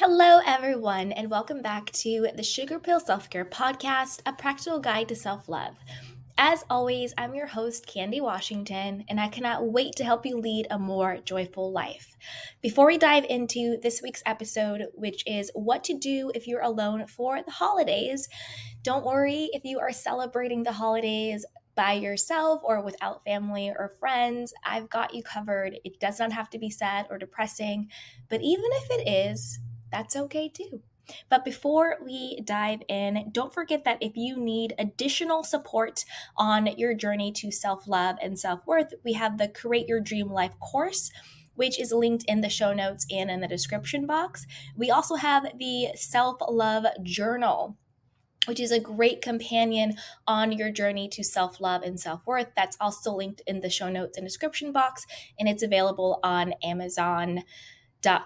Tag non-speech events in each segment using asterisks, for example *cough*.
Hello, everyone, and welcome back to the Sugar Pill Self Care Podcast, a practical guide to self love. As always, I'm your host, Candy Washington, and I cannot wait to help you lead a more joyful life. Before we dive into this week's episode, which is what to do if you're alone for the holidays, don't worry if you are celebrating the holidays by yourself or without family or friends, I've got you covered. It does not have to be sad or depressing, but even if it is, that's okay too. But before we dive in, don't forget that if you need additional support on your journey to self love and self worth, we have the Create Your Dream Life course. Which is linked in the show notes and in the description box. We also have the Self Love Journal, which is a great companion on your journey to self love and self worth. That's also linked in the show notes and description box, and it's available on Amazon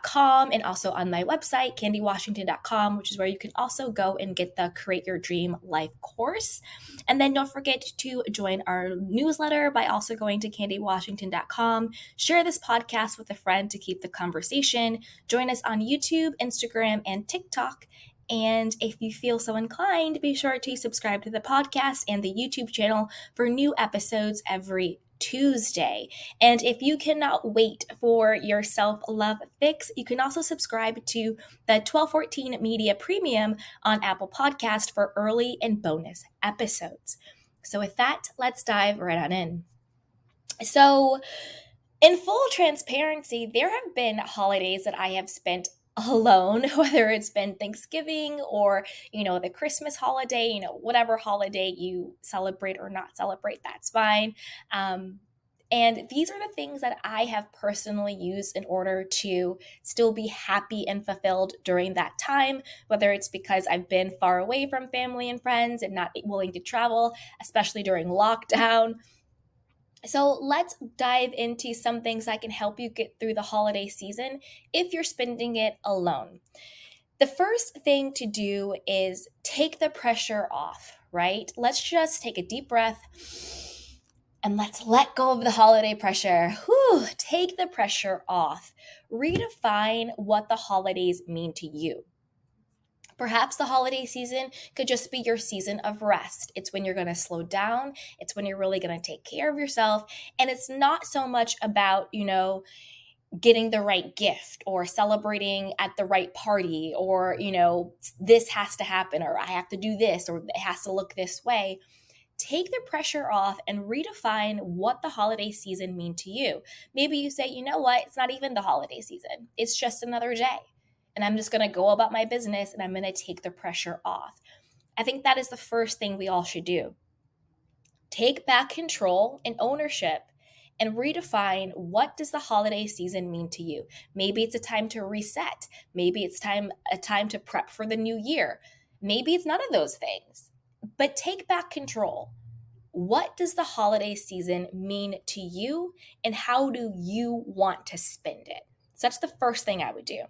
com and also on my website candywashington.com which is where you can also go and get the create your dream life course. And then don't forget to join our newsletter by also going to candywashington.com share this podcast with a friend to keep the conversation. Join us on youtube instagram and tiktok. And if you feel so inclined, be sure to subscribe to the podcast and the YouTube channel for new episodes every Tuesday. And if you cannot wait for your self love fix, you can also subscribe to the 1214 Media Premium on Apple Podcast for early and bonus episodes. So, with that, let's dive right on in. So, in full transparency, there have been holidays that I have spent alone *laughs* whether it's been thanksgiving or you know the christmas holiday you know whatever holiday you celebrate or not celebrate that's fine. Um, and these are the things that I have personally used in order to still be happy and fulfilled during that time, whether it's because I've been far away from family and friends and not willing to travel, especially during lockdown, so let's dive into some things that can help you get through the holiday season if you're spending it alone. The first thing to do is take the pressure off, right? Let's just take a deep breath and let's let go of the holiday pressure. Whew, take the pressure off. Redefine what the holidays mean to you. Perhaps the holiday season could just be your season of rest. It's when you're going to slow down, it's when you're really going to take care of yourself. And it's not so much about, you know, getting the right gift or celebrating at the right party or, you know, this has to happen or I have to do this or it has to look this way take the pressure off and redefine what the holiday season mean to you. Maybe you say, you know what, it's not even the holiday season. It's just another day and I'm just going to go about my business and I'm going to take the pressure off. I think that is the first thing we all should do. Take back control and ownership and redefine what does the holiday season mean to you. Maybe it's a time to reset. Maybe it's time a time to prep for the new year. Maybe it's none of those things. But take back control. What does the holiday season mean to you and how do you want to spend it? So that's the first thing I would do.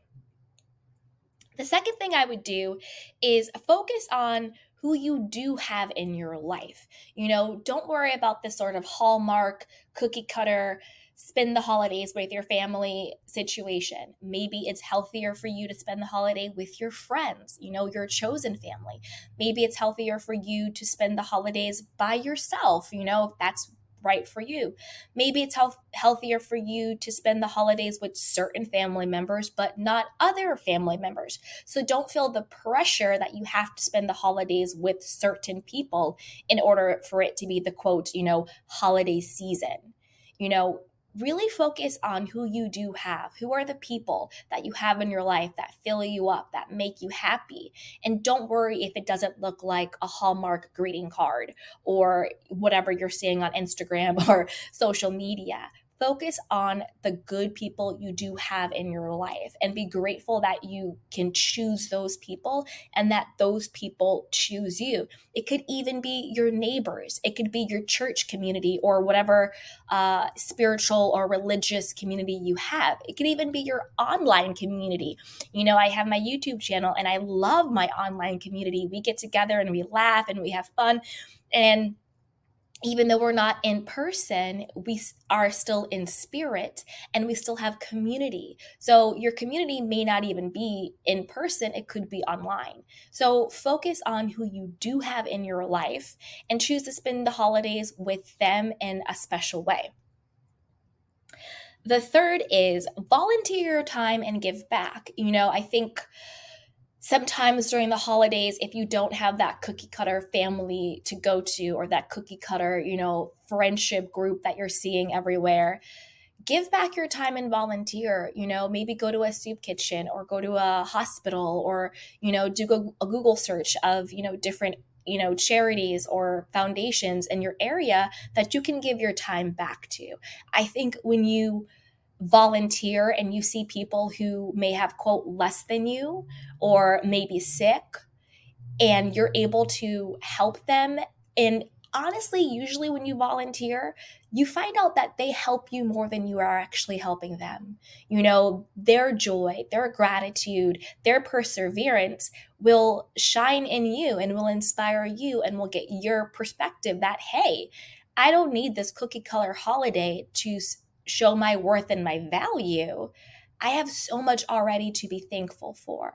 The second thing I would do is focus on who you do have in your life. You know, don't worry about this sort of hallmark, cookie cutter, spend the holidays with your family situation. Maybe it's healthier for you to spend the holiday with your friends, you know, your chosen family. Maybe it's healthier for you to spend the holidays by yourself, you know, if that's right for you. Maybe it's health- healthier for you to spend the holidays with certain family members, but not other family members. So don't feel the pressure that you have to spend the holidays with certain people in order for it to be the quote, you know, holiday season. You know, really focus on who you do have. Who are the people that you have in your life that fill you up, that make you happy? And don't worry if it doesn't look like a Hallmark greeting card or whatever you're seeing on Instagram *laughs* or social media. Focus on the good people you do have in your life and be grateful that you can choose those people and that those people choose you. It could even be your neighbors, it could be your church community or whatever uh, spiritual or religious community you have. It could even be your online community. You know, I have my YouTube channel and I love my online community. We get together and we laugh and we have fun. And even though we're not in person, we are still in spirit and we still have community. So your community may not even be in person, it could be online. So focus on who you do have in your life and choose to spend the holidays with them in a special way. The third is volunteer your time and give back. You know, I think sometimes during the holidays if you don't have that cookie cutter family to go to or that cookie cutter you know friendship group that you're seeing everywhere give back your time and volunteer you know maybe go to a soup kitchen or go to a hospital or you know do a google search of you know different you know charities or foundations in your area that you can give your time back to. I think when you volunteer and you see people who may have quote less than you or maybe sick and you're able to help them. And honestly usually when you volunteer you find out that they help you more than you are actually helping them. You know their joy their gratitude their perseverance will shine in you and will inspire you and will get your perspective that hey I don't need this cookie color holiday to show my worth and my value, I have so much already to be thankful for.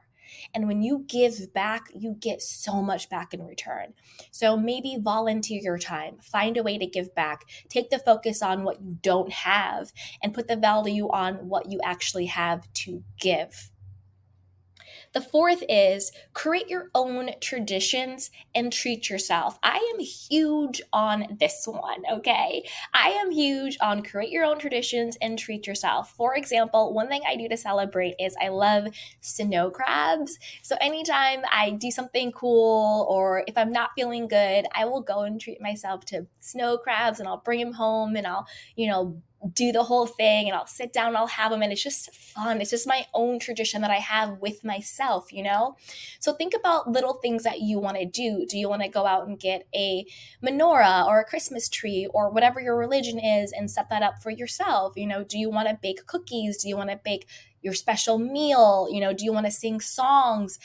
And when you give back, you get so much back in return. So maybe volunteer your time, find a way to give back, take the focus on what you don't have, and put the value on what you actually have to give. The fourth is create your own traditions and treat yourself. I am huge on this one, okay? I am huge on create your own traditions and treat yourself. For example, one thing I do to celebrate is I love snow crabs. So anytime I do something cool or if I'm not feeling good, I will go and treat myself to snow crabs and I'll bring them home and I'll, you know, do the whole thing and I'll sit down, I'll have them, and it's just fun. It's just my own tradition that I have with myself, you know? So think about little things that you want to do. Do you want to go out and get a menorah or a Christmas tree or whatever your religion is and set that up for yourself? You know, do you want to bake cookies? Do you want to bake your special meal? You know, do you want to sing songs?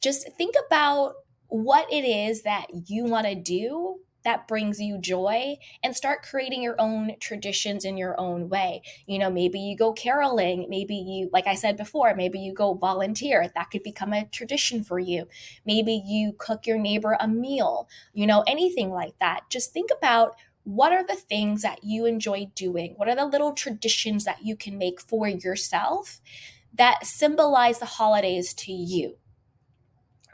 Just think about what it is that you want to do that brings you joy and start creating your own traditions in your own way. You know, maybe you go caroling, maybe you, like I said before, maybe you go volunteer. That could become a tradition for you. Maybe you cook your neighbor a meal, you know, anything like that. Just think about what are the things that you enjoy doing? What are the little traditions that you can make for yourself that symbolize the holidays to you?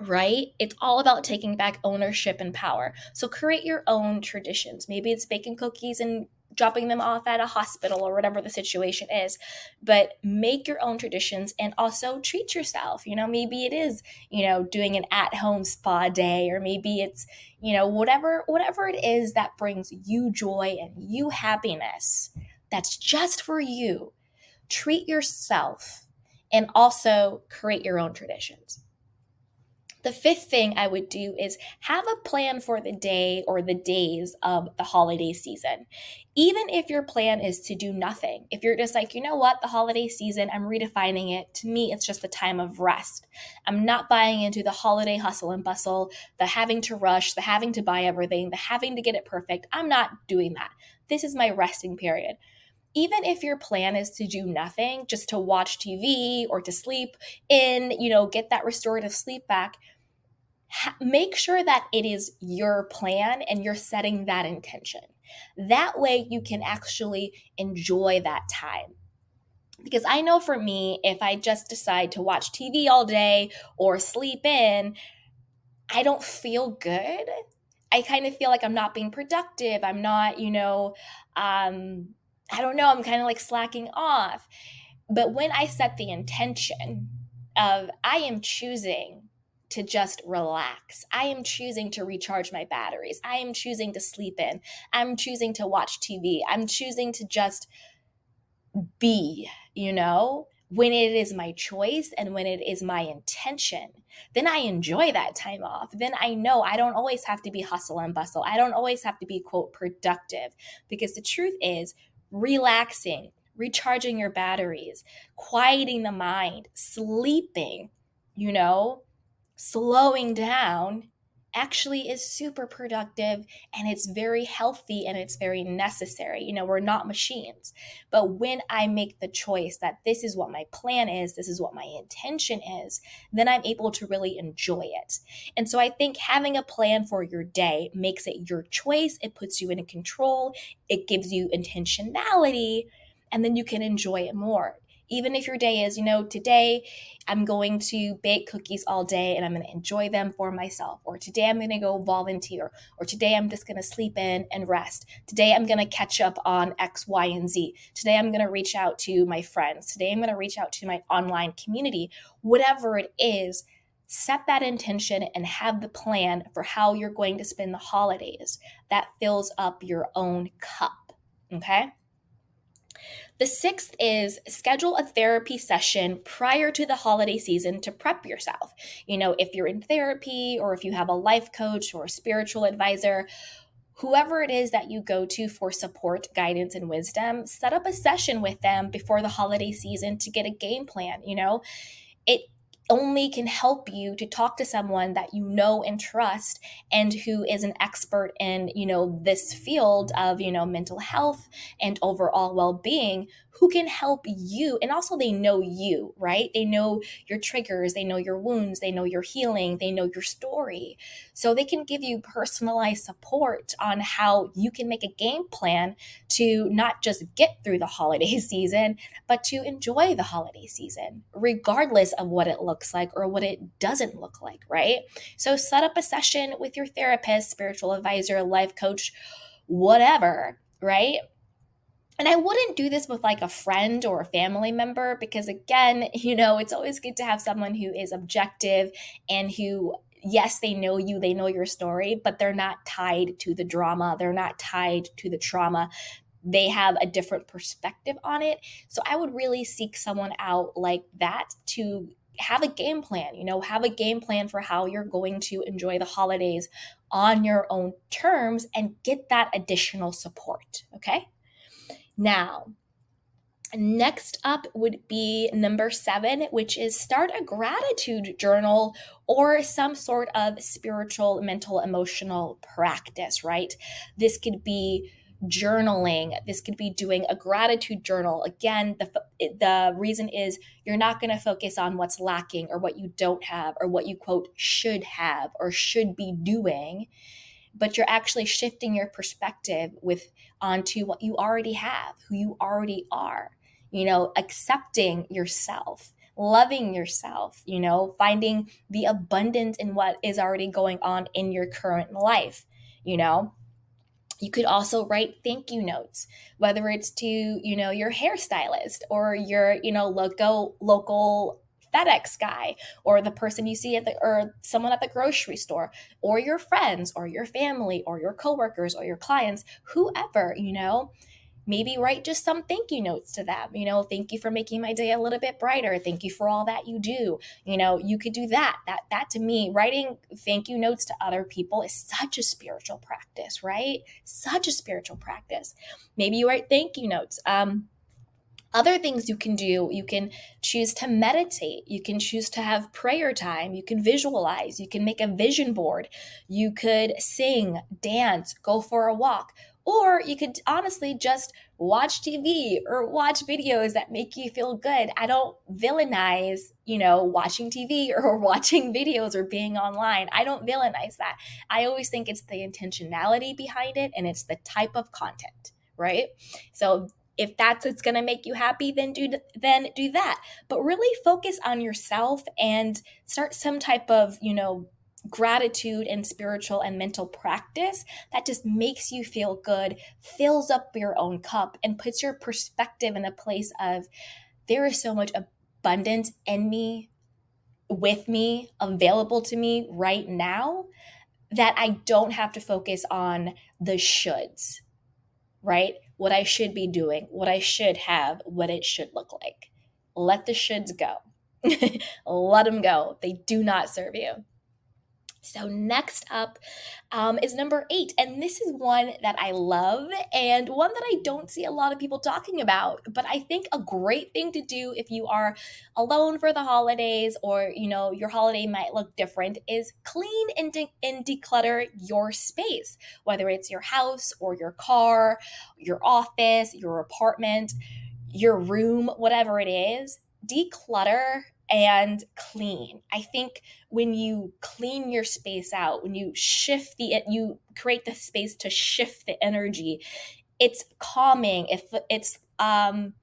Right? It's all about taking back ownership and power. So create your own traditions. Maybe it's baking cookies and dropping them off at a hospital or whatever the situation is but make your own traditions and also treat yourself you know maybe it is you know doing an at home spa day or maybe it's you know whatever whatever it is that brings you joy and you happiness that's just for you treat yourself and also create your own traditions the fifth thing I would do is have a plan for the day or the days of the holiday season. Even if your plan is to do nothing, if you're just like, you know what, the holiday season, I'm redefining it. To me, it's just a time of rest. I'm not buying into the holiday hustle and bustle, the having to rush, the having to buy everything, the having to get it perfect. I'm not doing that. This is my resting period even if your plan is to do nothing, just to watch TV or to sleep in, you know, get that restorative sleep back, ha- make sure that it is your plan and you're setting that intention. That way you can actually enjoy that time. Because I know for me, if I just decide to watch TV all day or sleep in, I don't feel good. I kind of feel like I'm not being productive. I'm not, you know, um, I don't know, I'm kind of like slacking off. But when I set the intention of I am choosing to just relax, I am choosing to recharge my batteries, I am choosing to sleep in, I'm choosing to watch TV, I'm choosing to just be, you know? when it is my choice and when it is my intention, then I enjoy that time off. Then I know I don't always have to be hustle and bustle. I don't always have to be, quote, productive. Because the truth is, relaxing, recharging your batteries, quieting the mind, sleeping, you know, slowing down actually is super productive and it's very healthy and it's very necessary. You know, we're not machines. But when I make the choice that this is what my plan is, this is what my intention is, then I'm able to really enjoy it. And so I think having a plan for your day makes it your choice, it puts you in control, it gives you intentionality, and then you can enjoy it more even if your day is, you know, today I'm going to bake cookies all day and I'm going to enjoy them for myself, or today I'm going to go volunteer, or today I'm just going to sleep in and rest. Today I'm going to catch up on X, Y, and Z. Today I'm going to reach out to my friends. Today I'm going to reach out to my online community. Whatever it is, set that intention and have the plan for how you're going to spend the holidays that fills up your own cup. Okay. The sixth is schedule a therapy session prior to the holiday season to prep yourself. You know, if you're in therapy or if you have a life coach or a spiritual advisor, whoever it is that you go to for support, guidance, and wisdom, set up a session with them before the holiday season to get a game plan. You know, it only can help you to talk to someone that you know and trust and who is an expert in you know this field of you know mental health and overall well-being who can help you. And also they know you right? They know your triggers they know your wounds they know your healing they know your story. So they can give you personalized support on how you can make a game plan to not just get through the holiday *laughs* season but to enjoy the holiday season regardless of what it looks like or what it doesn't look like right so set up a session with your therapist spiritual advisor life coach whatever right and I wouldn't do this with like a friend or a family member because, again, *laughs* you know, it's always good to have someone who is objective and who, yes, they know you, they know your story, but they're not tied to the drama, they're not tied to the trauma. They have a different perspective on it. So I would really seek someone out like that to have a game plan, you know, have a game plan for how you're going to enjoy the holidays on your own terms and get that additional support. Okay. Now, next up would be number seven, which is start a gratitude journal or some sort of spiritual, mental, emotional practice, right? This could be journaling this could be doing a gratitude journal again the the reason is you're not going to focus on what's lacking or what you don't have or what you quote should have or should be doing but you're actually shifting your perspective with onto what you already have, who you already are, you know, accepting yourself, loving yourself, you know, finding the abundance in what is already going on in your current life, you know. You could also write thank you notes, whether it's to, you know, your hairstylist or your, you know, local local FedEx guy or the person you see at the or someone at the grocery store or your friends or your family or your coworkers or your clients, whoever, you know, maybe write just some thank you notes to them. You know, thank you for making my day a little bit brighter. Thank you for all that you do. You know, you could do that. That that to me, writing thank you notes to other people is such a spiritual practice, right? Such a spiritual practice. Maybe you write thank you notes. Um other things you can do you can choose to meditate you can choose to have prayer time you can visualize you can make a vision board you could sing dance go for a walk or you could honestly just watch TV or watch videos that make you feel good. I don't villainize, you know, watching TV *laughs* or watching videos or being online. I don't villainize that. I always think it's the intentionality behind it and it's the type of content, right? So if that's what's going to make you happy then do then do that but really focus on yourself and start some type of you know gratitude and spiritual and mental practice that just makes you feel good fills up your own cup and puts your perspective in a place of there is so much abundance in me with me available to me right now that I don't have to focus on the shoulds right? What I should be doing, what I should have, what it should look like. Let the shoulds go. *laughs* Let them go. They do not serve you. So, next up um, is number eight. And this is one that I love and one that I don't see a lot of people talking about. But I think a great thing to do if you are alone for the holidays or, you know, your holiday might look different is clean and, de- and declutter your space, whether it's your house or your car, your office, your apartment, your room, whatever it is. Declutter and clean. I think when you clean your space out, when you shift the you create the space to shift the energy, it's calming. If it's um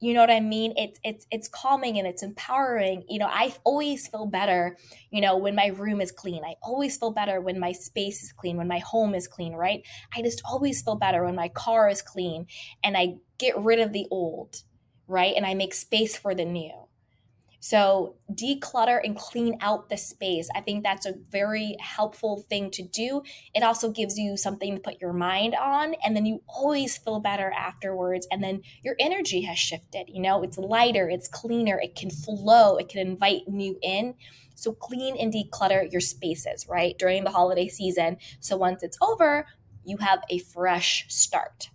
you know what I mean? It's it's it's calming and it's empowering. You know, I always feel better, you know, when my room is clean. I always feel better when my space is clean, when my home is clean, right? I just always feel better when my car is clean and I get rid of the old, right? And I make space for the new. So, declutter and clean out the space. I think that's a very helpful thing to do. It also gives you something to put your mind on, and then you always feel better afterwards. And then your energy has shifted. You know, it's lighter, it's cleaner, it can flow, it can invite new in. So, clean and declutter your spaces, right, during the holiday season. So, once it's over, you have a fresh start.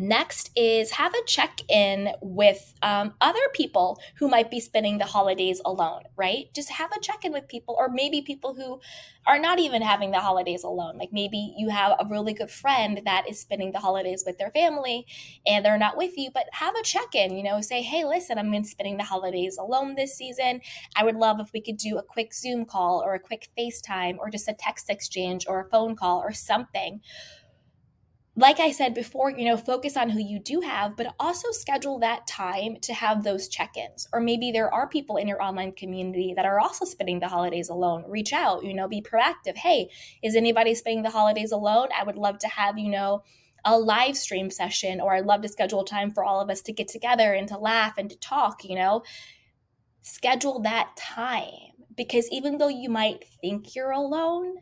Next is have a check in with um, other people who might be spending the holidays alone, right? Just have a check in with people, or maybe people who are not even having the holidays alone. Like maybe you have a really good friend that is spending the holidays with their family and they're not with you, but have a check in, you know, say, hey, listen, I'm spending the holidays alone this season. I would love if we could do a quick Zoom call or a quick FaceTime or just a text exchange or a phone call or something like I said before, you know, focus on who you do have, but also schedule that time to have those check ins. Or maybe there are people in your online community that are also spending the holidays alone. Reach out, you know, be proactive. Hey, is anybody spending the holidays alone? I would love to have, you know, a live stream session, or I'd love to schedule time for all of us to get together and to laugh and to talk, you know. Schedule that time because even though you might think you're alone,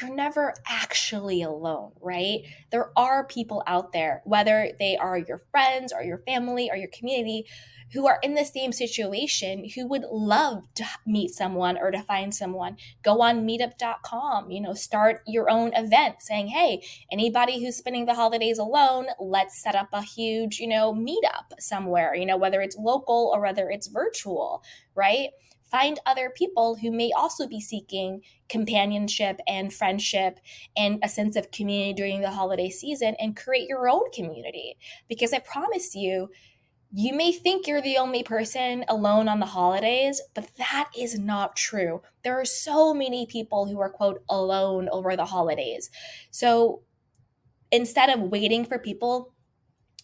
you're never actually alone, right? There are people out there, whether they are your friends or your family or your community, who are in the same situation who would love to meet someone or to find someone. Go on meetup.com, you know, start your own event saying, hey, anybody who's spending the holidays alone, let's set up a huge, you know, meetup somewhere, you know, whether it's local or whether it's virtual, right? Find other people who may also be seeking companionship and friendship and a sense of community during the holiday season and create your own community. Because I promise you, you may think you're the only person alone on the holidays, but that is not true. There are so many people who are, quote, alone over the holidays. So instead of waiting for people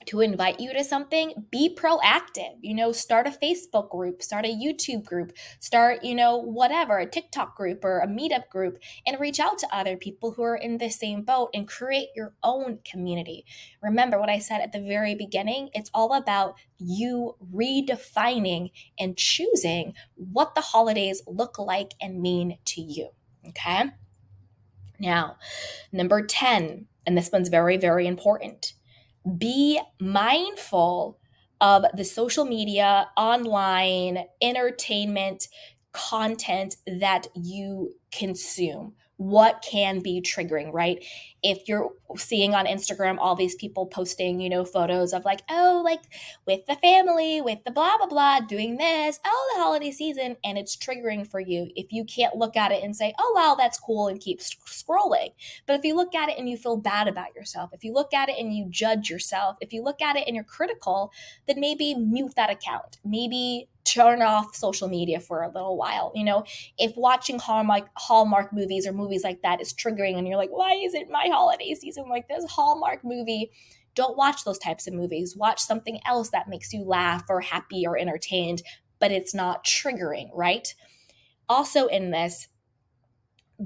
to invite you to something, be proactive. You know, start a Facebook group, start a YouTube group, start, you know, whatever, a TikTok group or a meetup group, and reach out to other people who are in the same boat and create your own community. Remember what I said at the very beginning? It's all about you redefining and choosing what the holidays look like and mean to you. Okay. Now, number 10, and this one's very, very important be mindful of the social media, online, entertainment content that you consume what can be triggering, right? If you're seeing on Instagram all these people posting, you know, photos of like, oh, like with the family, with the blah, blah, blah, doing this, oh, the holiday season, and it's triggering for you. If you can't look at it and say, oh, wow, that's cool, and keep scrolling. But if you look at it and you feel bad about yourself, if you look at it and you judge yourself, if you look at it and you're critical, then maybe mute that account. Maybe turn off social media for a little while. You know, if watching Hallmark Hallmark movies or movies like that is triggering and you're like, why is it my holiday season like this Hallmark movie? Don't watch those types of movies. Watch something else that makes you laugh or happy or entertained, but it's not triggering, right? Also, in this,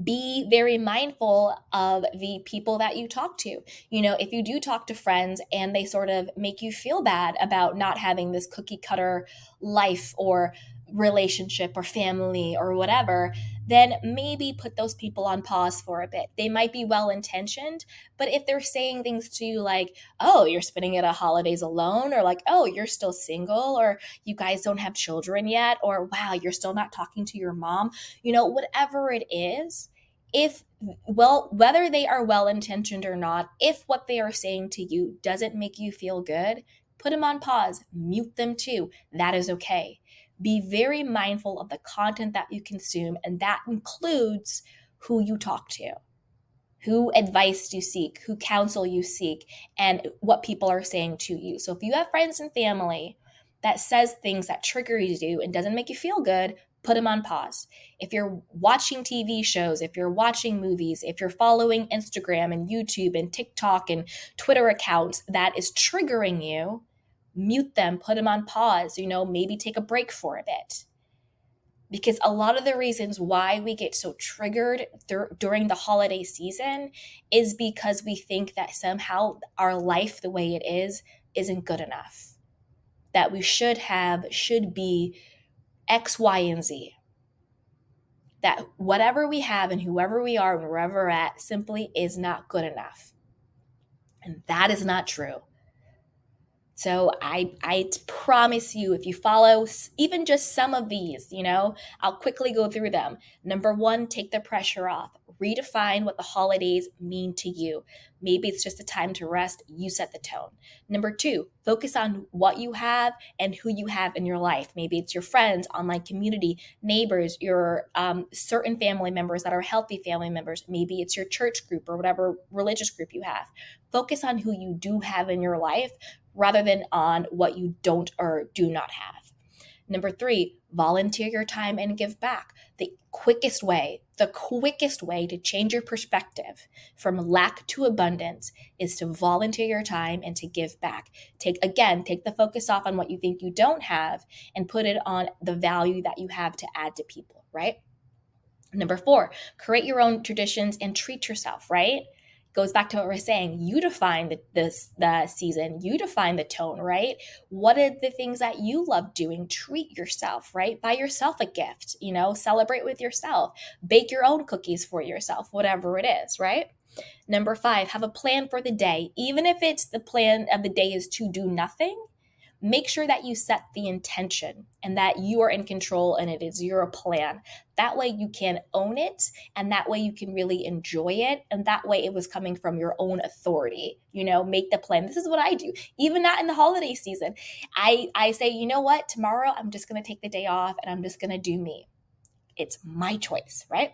be very mindful of the people that you talk to. You know, if you do talk to friends and they sort of make you feel bad about not having this cookie cutter life or relationship or family or whatever, then maybe put those people on pause for a bit. They might be well intentioned, but if they're saying things to you like, oh, you're spending it at holidays alone, or like, oh, you're still single, or you guys don't have children yet, or wow, you're still not talking to your mom, you know, whatever it is, if well whether they are well intentioned or not if what they are saying to you doesn't make you feel good put them on pause mute them too that is okay be very mindful of the content that you consume, and that includes who you talk to, who advice you seek, who counsel you seek, and what people are saying to you. So if you have friends and family that says things that trigger you and doesn't make you feel good, put them on pause. If you're watching TV shows, if you're watching movies, if you're following Instagram and YouTube and TikTok and Twitter accounts that is triggering you, mute them, put them on pause, you know, maybe take a break for a bit. Because a lot of the reasons why we get so triggered dur- during the holiday season is because we think that somehow our life, the way it is, isn't good enough. That we should have, should be X, Y, and Z. That whatever we have and whoever we are and wherever we're at simply is not good enough. And that is not true. So I I promise you if you follow even just some of these, you know, I'll quickly go through them. Number 1, take the pressure off. Redefine what the holidays mean to you. Maybe it's just a time to rest, you set the tone. Number 2, focus on what you have and who you have in your life. Maybe it's your friends, online community, neighbors, your um, certain family members that are healthy family members. Maybe it's your church group or whatever religious group you have. Focus on who you do have in your life rather than on what you don't or do not have. Number three, volunteer your time and give back. The quickest way, the quickest way to change your perspective from lack to abundance is to volunteer your time and to give back. Take, again, take the focus off on what you think you don't have and put it on the value that you have to add to people, right? Number four, create your own traditions and treat yourself, right? Goes back to what we're saying. You define the the season. You define the tone, right? What are the things that you love doing? Treat yourself, right? Buy yourself a gift, you know, celebrate with yourself. Bake your own cookies for yourself, whatever it is, right? Number five, have a plan for the day. Even if it's the plan of the day is to do nothing, make sure that you set the intention and that you are in control and it is your plan. That way you can own it and that way you can really enjoy it. And that way it was coming from your own authority. You know, make the plan. This is what I do. Even not in the holiday season. I, I say, you know what, tomorrow I'm just gonna take the day off and I'm just gonna do me. It's my choice, right?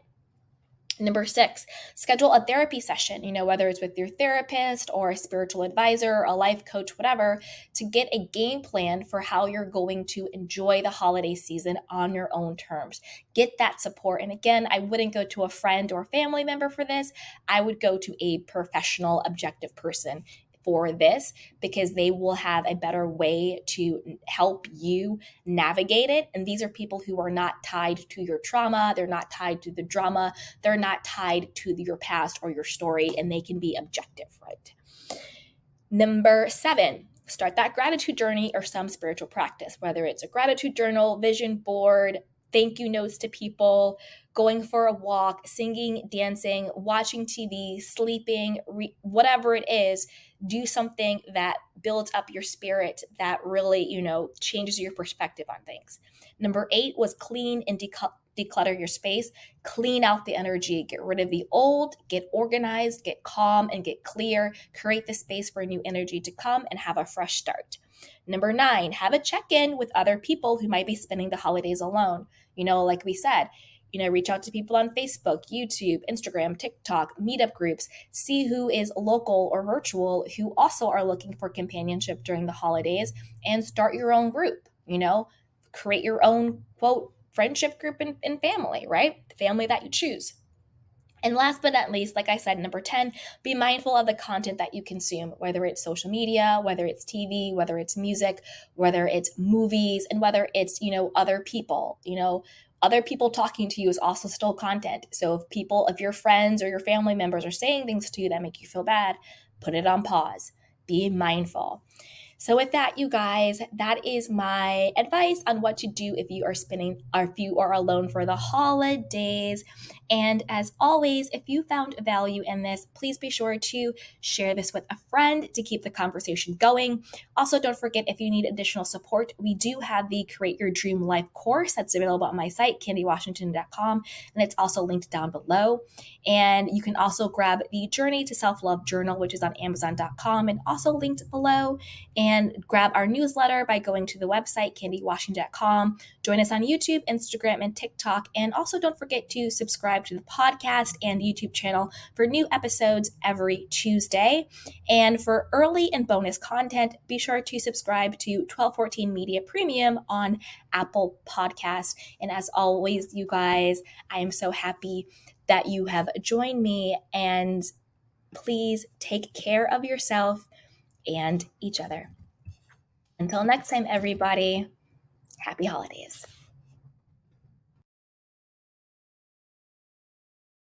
Number six, schedule a therapy session, you know, whether it's with your therapist or a spiritual advisor, a life coach, whatever, to get a game plan for how you're going to enjoy the holiday season on your own terms. Get that support. And again, I wouldn't go to a friend or family member for this. I would go to a professional, objective person for this because they will have a better way to help you navigate it. And these are people who are not tied to your trauma, they're not tied to the drama, they're not tied to your past or your story, and they can be objective, right? Number seven, start that gratitude journey or some spiritual practice, whether it's a gratitude journal, vision board, thank you notes to people, going for a walk, singing, dancing, watching TV, sleeping, re- whatever it is, do something that builds up your spirit that really, you know, changes your perspective on things. Number eight was clean and declutter your space, clean out the energy, get rid of the old, get organized, get calm, and get clear. Create the space for new energy to come and have a fresh start. Number nine, have a check in with other people who might be spending the holidays alone. You know, like we said, you know, reach out to people on Facebook, YouTube, Instagram, TikTok, meetup groups, see who is local or virtual who also are looking for companionship during the holidays and start your own group, you know, create your own quote friendship group and, and family, right? The family that you choose. And last but not least, like I said, number 10, be mindful of the content that you consume, whether it's social media, whether it's TV, whether it's music, whether it's movies, and whether it's, you know, other people. You know, other people talking to you is also still content. So if people, if your friends or your family members are saying things to you that make you feel bad, put it on pause. Be mindful. So, with that, you guys, that is my advice on what to do if you are spending or if you are alone for the holidays. And as always, if you found value in this, please be sure to share this with a friend to keep the conversation going. Also, don't forget if you need additional support, we do have the Create Your Dream Life course that's available on my site, candywashington.com, and it's also linked down below. And you can also grab the Journey to Self Love Journal, which is on Amazon.com and also linked below. And grab our newsletter by going to the website, candywashington.com. Join us on YouTube, Instagram, and TikTok. And also don't forget to subscribe to the podcast and YouTube channel for new episodes every Tuesday. And for early and bonus content, be sure to subscribe to 1214 Media Premium on Apple Podcast. And as always, you guys, I am so happy that you have joined me and please take care of yourself and each other. Until next time, everybody, happy holidays.